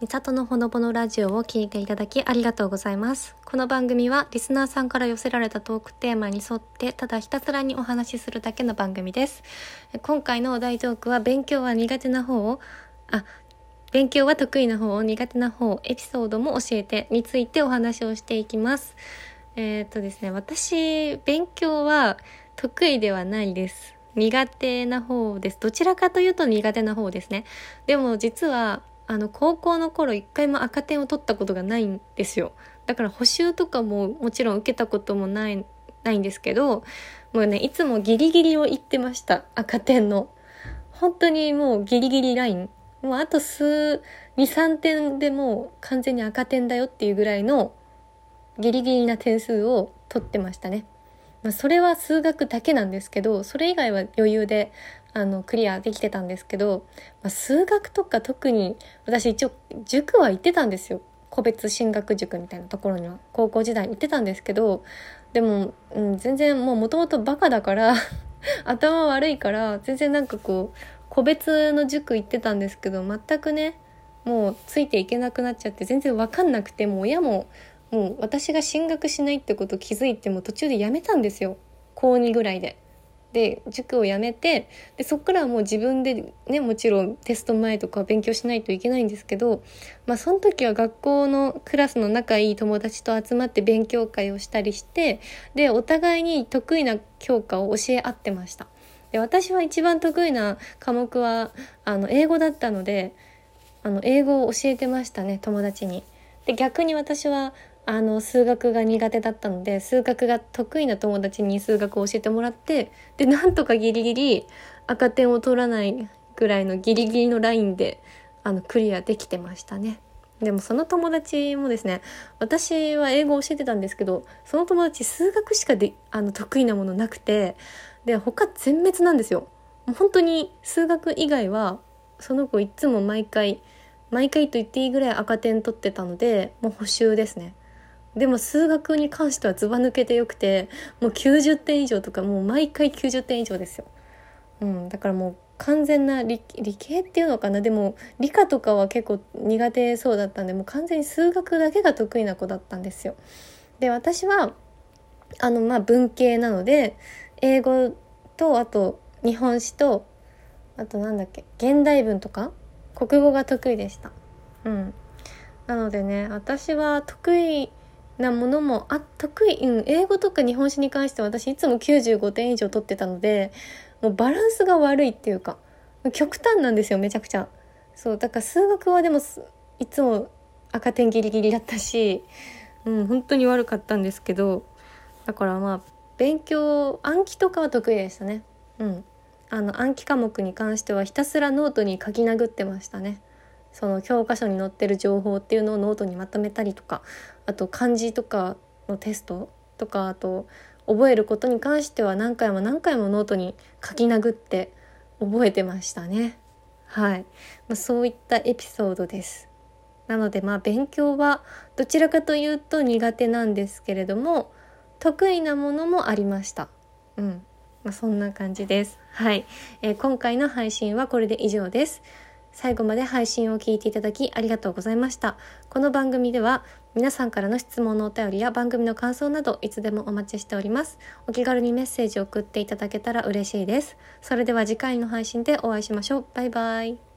みさとのほのぼのラジオを聞いていただきありがとうございます。この番組はリスナーさんから寄せられたトークテーマに沿ってただひたすらにお話しするだけの番組です。今回のお題トークは勉強は苦手な方を、あ、勉強は得意な方を苦手な方、エピソードも教えてについてお話をしていきます。えー、っとですね、私、勉強は得意ではないです。苦手な方です。どちらかというと苦手な方ですね。でも実はあの高校の頃一回も赤点を取ったことがないんですよ。だから補習とかももちろん受けたこともないないんですけどもうねいつもギリギリを言ってました。赤点の。本当にもうギリギリライン。もうあと数23点でもう完全に赤点だよっていうぐらいのギリギリな点数を取ってましたね、まあ、それは数学だけなんですけどそれ以外は余裕であのクリアできてたんですけど、まあ、数学とか特に私一応塾は行ってたんですよ。個別進学塾みたいなところには。高校時代行ってたんですけどでも、うん、全然もうもともとバカだから 頭悪いから全然なんかこう個別の塾行ってたんですけど全くねもうついていけなくなっちゃって全然分かんなくてもう親ももう私が進学しないってこと気づいても途中でやめたんですよ。高2ぐらいで。で塾を辞めてでそっからはもう自分でねもちろんテスト前とか勉強しないといけないんですけどまあその時は学校のクラスの仲いい友達と集まって勉強会をしたりしてでお互いに得意な教科を教え合ってました。で私は一番得意な科目はあの英語だったのであの英語を教えてましたね友達に。で逆に私はあの数学が苦手だったので数学が得意な友達に数学を教えてもらってでなんとかギリギリ赤点を取らないぐらいのギリギリのラインであのクリアできてましたね。でもその友達もですね私は英語を教えてたんですけどその友達数学しかであの得意なものなくてで他全滅なんですよ。本当に数学以外はその子いつも毎回毎回と言っていいぐらい赤点取ってたのでもう補習ですね。でも数学に関してはずば抜けてよくてもう90点以上とかもう毎回90点以上ですよ。うん、だからもう完全な理理系っていうのかなでも理科とかは結構苦手そうだったんでもう完全に数学だけが得意な子だったんですよ。で私はあのまあ文系なので英語とあと日本史とあとなんだっけ現代文とか国語が得意でした。うん、なのでね私は得意なものもあ得意、うん、英語とか日本史に関しては私いつも95点以上取ってたのでもうバランスが悪いっていうか極端なんですよめちゃくちゃ。そうだから数学はでもいつも赤点ギリギリだったし、うん、本当に悪かったんですけどだからまあ勉強暗記とかは得意でしたね。うん。あの暗記科目に関してはひたすらノートに書き殴ってましたね。その教科書に載ってる情報っていうのをノートにまとめたりとかあと漢字とかのテストとかあと覚えることに関しては何回も何回もノートに書き殴って覚えてましたね。はい、まあ、そういったエピソードです。なのでまあ勉強はどちらかというと苦手なんですけれども得意なものもありました。うん、まあ、そんな感じです。はい、えー、今回の配信はこれで以上です。最後まで配信を聞いていただきありがとうございました。この番組では皆さんからの質問のお便りや番組の感想などいつでもお待ちしております。お気軽にメッセージを送っていただけたら嬉しいです。それでは次回の配信でお会いしましょう。バイバイ。